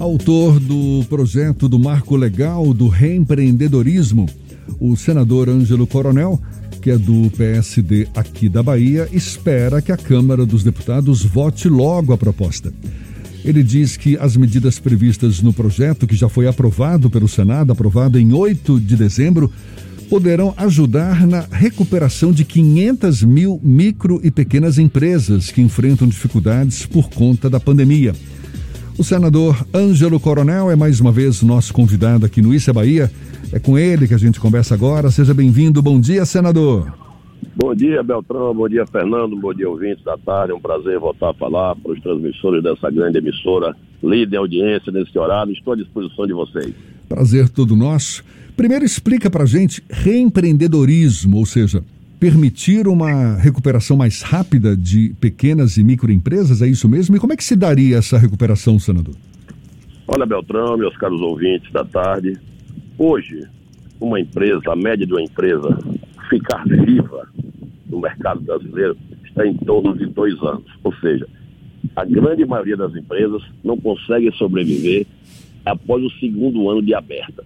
Autor do projeto do Marco Legal do Reempreendedorismo, o senador Ângelo Coronel, que é do PSD aqui da Bahia, espera que a Câmara dos Deputados vote logo a proposta. Ele diz que as medidas previstas no projeto, que já foi aprovado pelo Senado, aprovado em 8 de dezembro, poderão ajudar na recuperação de 500 mil micro e pequenas empresas que enfrentam dificuldades por conta da pandemia. O senador Ângelo Coronel é mais uma vez nosso convidado aqui no Issa Bahia. É com ele que a gente conversa agora. Seja bem-vindo. Bom dia, senador. Bom dia, Beltrão. Bom dia, Fernando. Bom dia, ouvintes da tarde. É um prazer voltar a falar para os transmissores dessa grande emissora, líder audiência nesse horário. Estou à disposição de vocês. Prazer todo nosso. Primeiro, explica para a gente reempreendedorismo, ou seja, permitir uma recuperação mais rápida de pequenas e microempresas, é isso mesmo? E como é que se daria essa recuperação, senador? Olha, Beltrão, meus caros ouvintes da tarde, hoje, uma empresa, a média de uma empresa ficar viva no mercado brasileiro está em torno de dois anos. Ou seja, a grande maioria das empresas não consegue sobreviver após o segundo ano de aberta.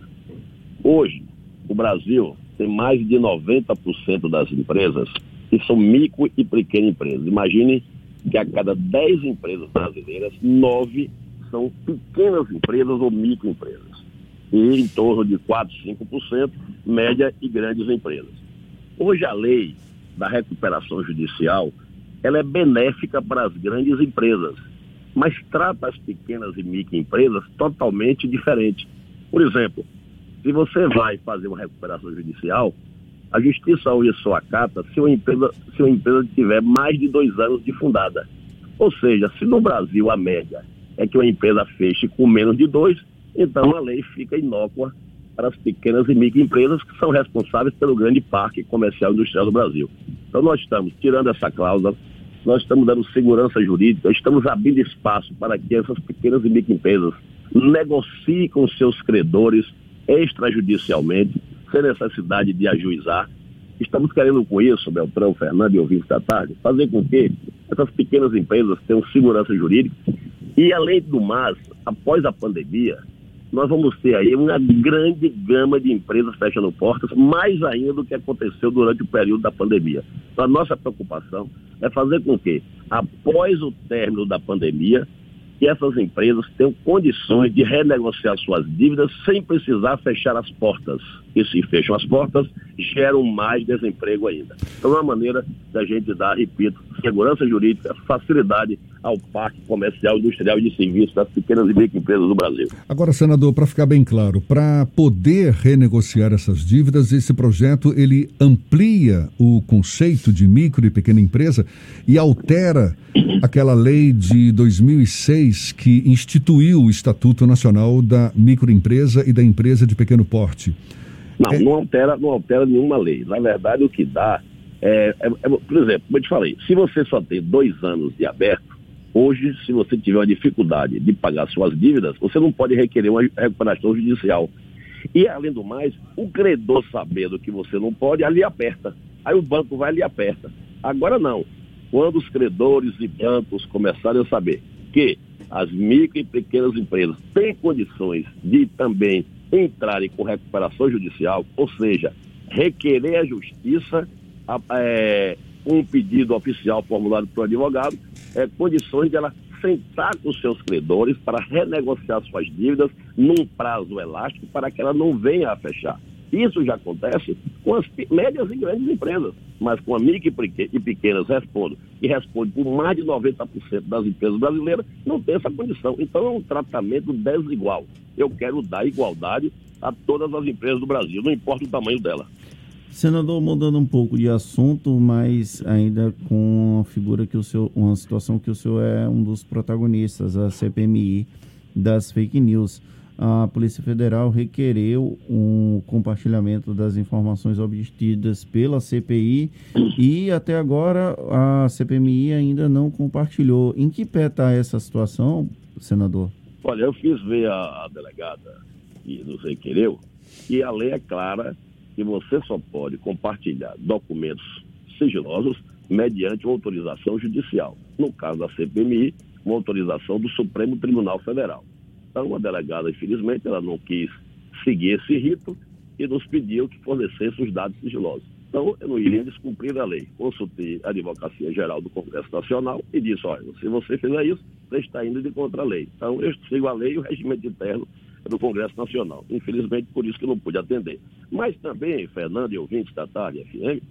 Hoje, o Brasil tem mais de 90% das empresas que são micro e pequenas empresas. Imagine que a cada 10 empresas brasileiras, 9 são pequenas empresas ou microempresas. E em torno de 4, 5%, média e grandes empresas. Hoje a lei da recuperação judicial, ela é benéfica para as grandes empresas, mas trata as pequenas e microempresas totalmente diferente. Por exemplo, se você vai fazer uma recuperação judicial, a justiça hoje só acata se uma empresa, se uma empresa tiver mais de dois anos de fundada. Ou seja, se no Brasil a média é que uma empresa feche com menos de dois, então a lei fica inócua para as pequenas e microempresas que são responsáveis pelo grande parque comercial e industrial do Brasil. Então nós estamos tirando essa cláusula, nós estamos dando segurança jurídica, estamos abrindo espaço para que essas pequenas e microempresas negociem com seus credores extrajudicialmente, sem necessidade de ajuizar. Estamos querendo com isso, Beltrão, Fernando e ouvintes da tarde, fazer com que essas pequenas empresas tenham segurança jurídica e, além do mais, após a pandemia, nós vamos ter aí uma grande gama de empresas fechando portas, mais ainda do que aconteceu durante o período da pandemia. Então, a nossa preocupação é fazer com que, após o término da pandemia, que essas empresas tenham condições de renegociar suas dívidas sem precisar fechar as portas. E se fecham as portas, geram mais desemprego ainda. Então, é uma maneira da gente dar, repito, segurança jurídica, facilidade ao parque comercial, industrial e de serviços das pequenas e microempresas do Brasil. Agora, senador, para ficar bem claro, para poder renegociar essas dívidas, esse projeto ele amplia o conceito de micro e pequena empresa e altera aquela lei de 2006 que instituiu o Estatuto Nacional da Microempresa e da Empresa de Pequeno Porte. Não, é... não altera, não altera nenhuma lei. Na verdade, o que dá é, é, é, por exemplo, como eu te falei, se você só tem dois anos de aberto, Hoje, se você tiver uma dificuldade de pagar suas dívidas, você não pode requerer uma recuperação judicial. E, além do mais, o credor sabendo que você não pode, ali aperta. Aí o banco vai ali aperta. Agora não. Quando os credores e bancos começarem a saber que as micro e pequenas empresas têm condições de também entrarem com recuperação judicial, ou seja, requerer a justiça é, um pedido oficial formulado pelo advogado, é, condições de ela sentar com seus credores para renegociar suas dívidas num prazo elástico para que ela não venha a fechar. Isso já acontece com as médias e grandes empresas, mas com a micro e pequenas respondo, e responde por mais de 90% das empresas brasileiras, não tem essa condição. Então é um tratamento desigual. Eu quero dar igualdade a todas as empresas do Brasil, não importa o tamanho dela. Senador, mudando um pouco de assunto, mas ainda com uma figura que o senhor, uma situação que o senhor é um dos protagonistas, a CPMI das fake news. A Polícia Federal requereu um compartilhamento das informações obtidas pela CPI e até agora a CPMI ainda não compartilhou. Em que pé está essa situação, senador? Olha, eu fiz ver a, a delegada que nos requereu e a lei é clara que você só pode compartilhar documentos sigilosos mediante uma autorização judicial. No caso da CPMI, uma autorização do Supremo Tribunal Federal. Então, a delegada, infelizmente, ela não quis seguir esse rito e nos pediu que fornecesse os dados sigilosos. Então, eu não iria descumprir a lei. Consultei a Advocacia Geral do Congresso Nacional e disse, olha, se você fizer isso, você está indo de contra a lei. Então, eu sigo a lei e o regimento interno do Congresso Nacional. Infelizmente, por isso que não pude atender. Mas também, Fernando e ouvintes da tarde FM,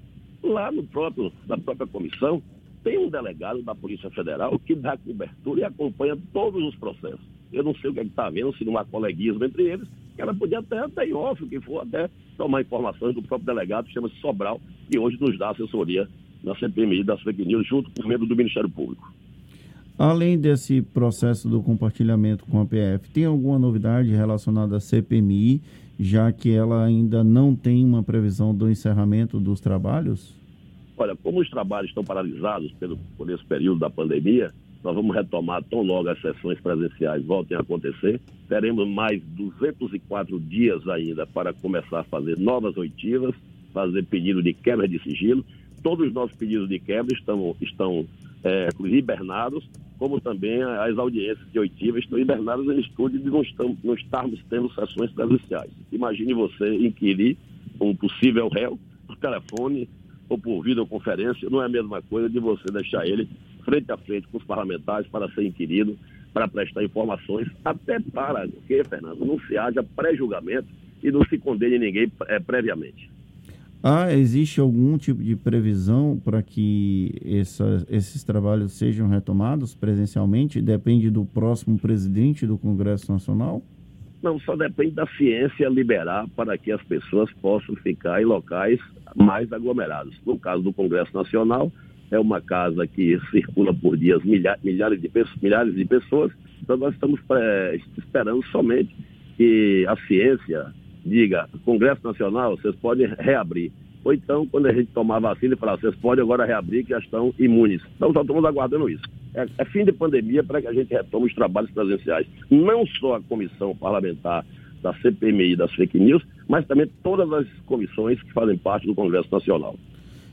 lá no próprio, na própria comissão, tem um delegado da Polícia Federal que dá cobertura e acompanha todos os processos. Eu não sei o que é está vendo, se não há coleguismo entre eles, que ela podia até, até em off, que for, até tomar informações do próprio delegado, que chama-se Sobral, que hoje nos dá assessoria na CPMI das fake news, junto com o membro do Ministério Público. Além desse processo do compartilhamento com a PF, tem alguma novidade relacionada à CPMI, já que ela ainda não tem uma previsão do encerramento dos trabalhos? Olha, como os trabalhos estão paralisados pelo, por esse período da pandemia, nós vamos retomar tão logo as sessões presenciais voltem a acontecer. Teremos mais 204 dias ainda para começar a fazer novas oitivas, fazer pedido de quebra de sigilo. Todos os nossos pedidos de quebra estão, estão é, hibernados, como também as audiências de oitiva estão hibernadas em estúdio de não, estamos, não estarmos tendo sessões presenciais. Imagine você inquirir um possível réu por telefone ou por videoconferência, não é a mesma coisa de você deixar ele frente a frente com os parlamentares para ser inquirido, para prestar informações, até para que, Fernando, não se haja pré-julgamento e não se condene ninguém é, previamente. Ah, existe algum tipo de previsão para que essa, esses trabalhos sejam retomados presencialmente? Depende do próximo presidente do Congresso Nacional? Não, só depende da ciência liberar para que as pessoas possam ficar em locais mais aglomerados. No caso do Congresso Nacional, é uma casa que circula por dias milhares, de, milhares de pessoas, então nós estamos é, esperando somente que a ciência diga, Congresso Nacional, vocês podem reabrir. Ou então, quando a gente tomar vacina e falar, vocês podem agora reabrir que já estão imunes. Então, só estamos aguardando isso. É, é fim de pandemia para que a gente retome os trabalhos presenciais. Não só a comissão parlamentar da CPMI das fake news, mas também todas as comissões que fazem parte do Congresso Nacional.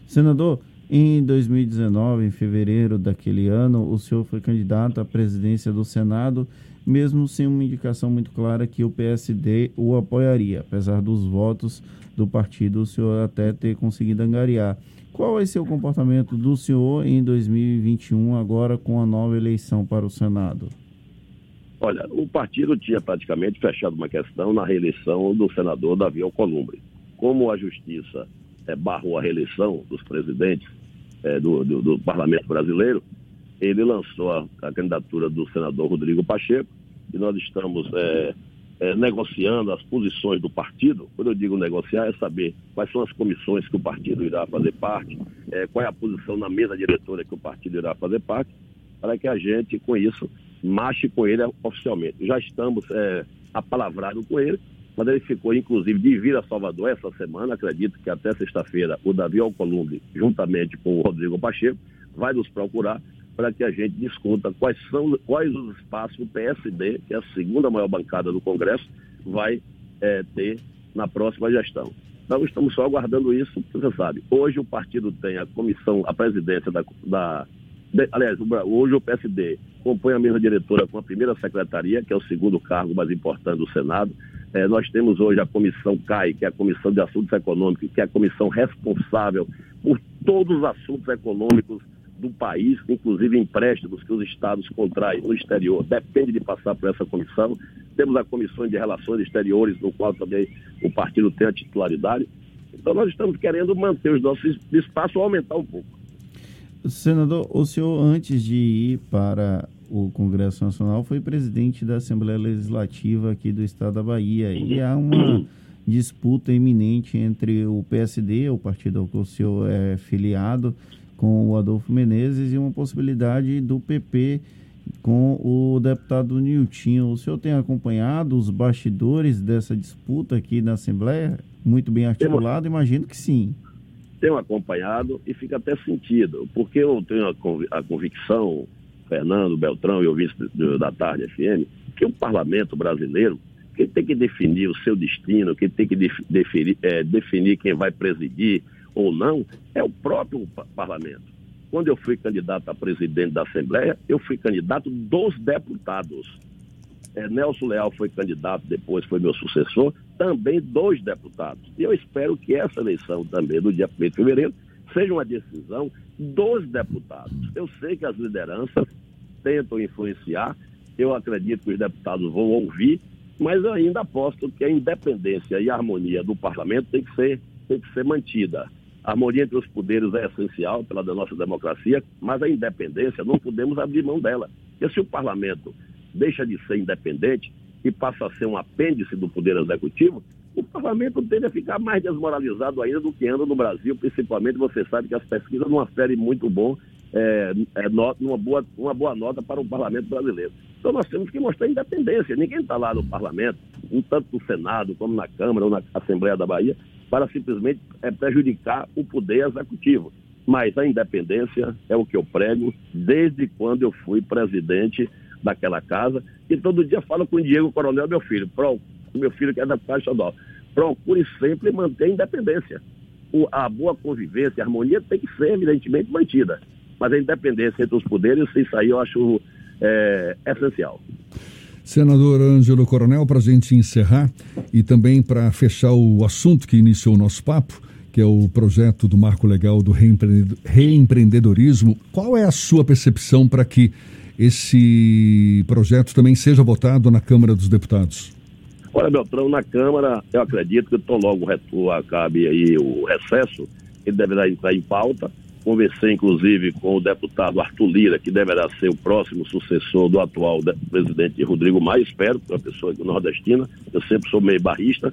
Senador, em 2019, em fevereiro daquele ano, o senhor foi candidato à presidência do Senado, mesmo sem uma indicação muito clara que o PSD o apoiaria, apesar dos votos do partido, o senhor até ter conseguido angariar. Qual vai ser o comportamento do senhor em 2021, agora com a nova eleição para o Senado? Olha, o partido tinha praticamente fechado uma questão na reeleição do senador Davi Alcolumbre. Como a justiça é, barrou a reeleição dos presidentes, é, do, do, do, Parlamento Brasileiro, ele lançou a, a, candidatura do senador Rodrigo Pacheco, e nós estamos é, é, negociando as posições do partido. Quando eu digo negociar, é saber quais são as comissões que o partido irá fazer parte, é, qual é a posição na mesa diretora que o partido irá fazer parte, para que a gente, com isso, marche com ele oficialmente. Já estamos é, apalavrados com ele, mas ele ficou, inclusive, de vir a Salvador essa semana. Acredito que até sexta-feira o Davi Alcolumbre, juntamente com o Rodrigo Pacheco, vai nos procurar para que a gente discuta quais são quais os espaços que o PSD, que é a segunda maior bancada do Congresso, vai é, ter na próxima gestão. Então estamos só aguardando isso, você sabe. Hoje o partido tem a comissão, a presidência da, da de, aliás, hoje o PSD compõe a mesa diretora com a primeira secretaria, que é o segundo cargo mais importante do Senado. É, nós temos hoje a comissão CAI, que é a Comissão de Assuntos Econômicos, que é a comissão responsável por todos os assuntos econômicos do país, inclusive empréstimos que os estados contraem no exterior, depende de passar por essa comissão. Temos a Comissão de Relações Exteriores, no qual também o partido tem a titularidade. Então nós estamos querendo manter os nossos espaços aumentar um pouco. Senador, o senhor, antes de ir para o Congresso Nacional, foi presidente da Assembleia Legislativa aqui do estado da Bahia. E há uma disputa iminente entre o PSD, o partido ao que o senhor é filiado, com o Adolfo Menezes, e uma possibilidade do PP com o deputado Niltinho. O senhor tem acompanhado os bastidores dessa disputa aqui na Assembleia? Muito bem articulado? Imagino que sim tenho acompanhado e fica até sentido, porque eu tenho a, a convicção, Fernando Beltrão e ouvintes da Tarde FM, que o parlamento brasileiro, quem tem que definir o seu destino, quem tem que definir, é, definir quem vai presidir ou não, é o próprio parlamento. Quando eu fui candidato a presidente da Assembleia, eu fui candidato dos deputados. é, Nelson Leal foi candidato, depois foi meu sucessor, também dois deputados. E eu espero que essa eleição também, do dia 1 de fevereiro, seja uma decisão dos deputados. Eu sei que as lideranças tentam influenciar, eu acredito que os deputados vão ouvir, mas eu ainda aposto que a independência e a harmonia do parlamento tem que ser, tem que ser mantida. A harmonia entre os poderes é essencial pela nossa democracia, mas a independência não podemos abrir mão dela. Porque se o parlamento deixa de ser independente e passa a ser um apêndice do Poder Executivo, o parlamento tende a ficar mais desmoralizado ainda do que anda no Brasil, principalmente você sabe que as pesquisas não aferem muito bom, é, é, uma, boa, uma boa nota para o parlamento brasileiro. Então nós temos que mostrar independência. Ninguém está lá no parlamento, tanto no Senado como na Câmara ou na Assembleia da Bahia, para simplesmente é, prejudicar o poder executivo. Mas a independência é o que eu prego desde quando eu fui presidente daquela casa, e todo dia falo com o Diego Coronel, meu filho, pro, meu filho que é deputado estadual, procure sempre manter a independência. O, a boa convivência, a harmonia tem que ser, evidentemente, mantida. Mas a independência entre os poderes, isso aí eu acho é, essencial. Senador Ângelo Coronel, para a gente encerrar e também para fechar o assunto que iniciou o nosso papo, que é o projeto do marco legal do reempreendedorismo, qual é a sua percepção para que esse projeto também seja votado na Câmara dos Deputados? Olha, Beltrão, na Câmara, eu acredito que tão logo acabe aí o recesso, ele deverá entrar em pauta. Conversei, inclusive, com o deputado Arthur Lira, que deverá ser o próximo sucessor do atual presidente Rodrigo Maia, espero, é uma pessoa nordestina, eu sempre sou meio barrista,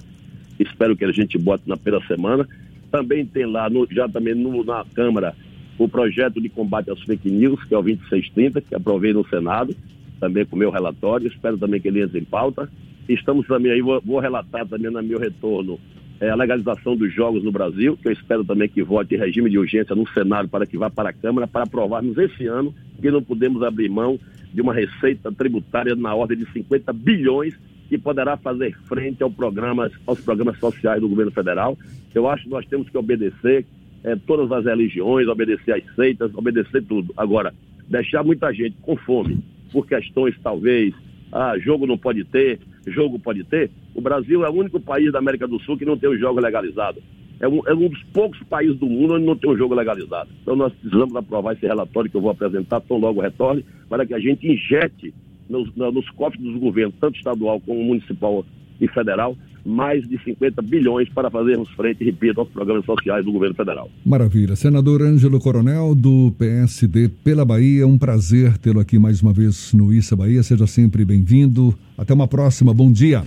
espero que a gente bote na primeira semana. Também tem lá, no, já também no, na Câmara, o projeto de combate às fake news, que é o 2630, que aprovei no Senado, também com o meu relatório, espero também que ele entre em pauta. Estamos também aí, vou, vou relatar também no meu retorno é, a legalização dos jogos no Brasil, que eu espero também que vote em regime de urgência no Senado para que vá para a Câmara, para aprovarmos esse ano que não podemos abrir mão de uma receita tributária na ordem de 50 bilhões que poderá fazer frente ao programas, aos programas sociais do governo federal. Eu acho que nós temos que obedecer, é, todas as religiões, obedecer às seitas, obedecer tudo. Agora, deixar muita gente com fome por questões, talvez, ah, jogo não pode ter, jogo pode ter. O Brasil é o único país da América do Sul que não tem o jogo legalizado. É um, é um dos poucos países do mundo onde não tem o jogo legalizado. Então nós precisamos aprovar esse relatório que eu vou apresentar tão logo retorne, para que a gente injete nos, nos cofres dos governos, tanto estadual como municipal e federal, mais de 50 bilhões para fazermos frente, repito, aos programas sociais do governo federal. Maravilha. Senador Ângelo Coronel, do PSD pela Bahia, um prazer tê-lo aqui mais uma vez no Issa Bahia. Seja sempre bem-vindo. Até uma próxima. Bom dia.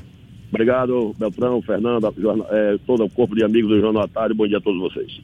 Obrigado, Beltrão, Fernando, é, todo o corpo de amigos do Jornal Tarde. Bom dia a todos vocês.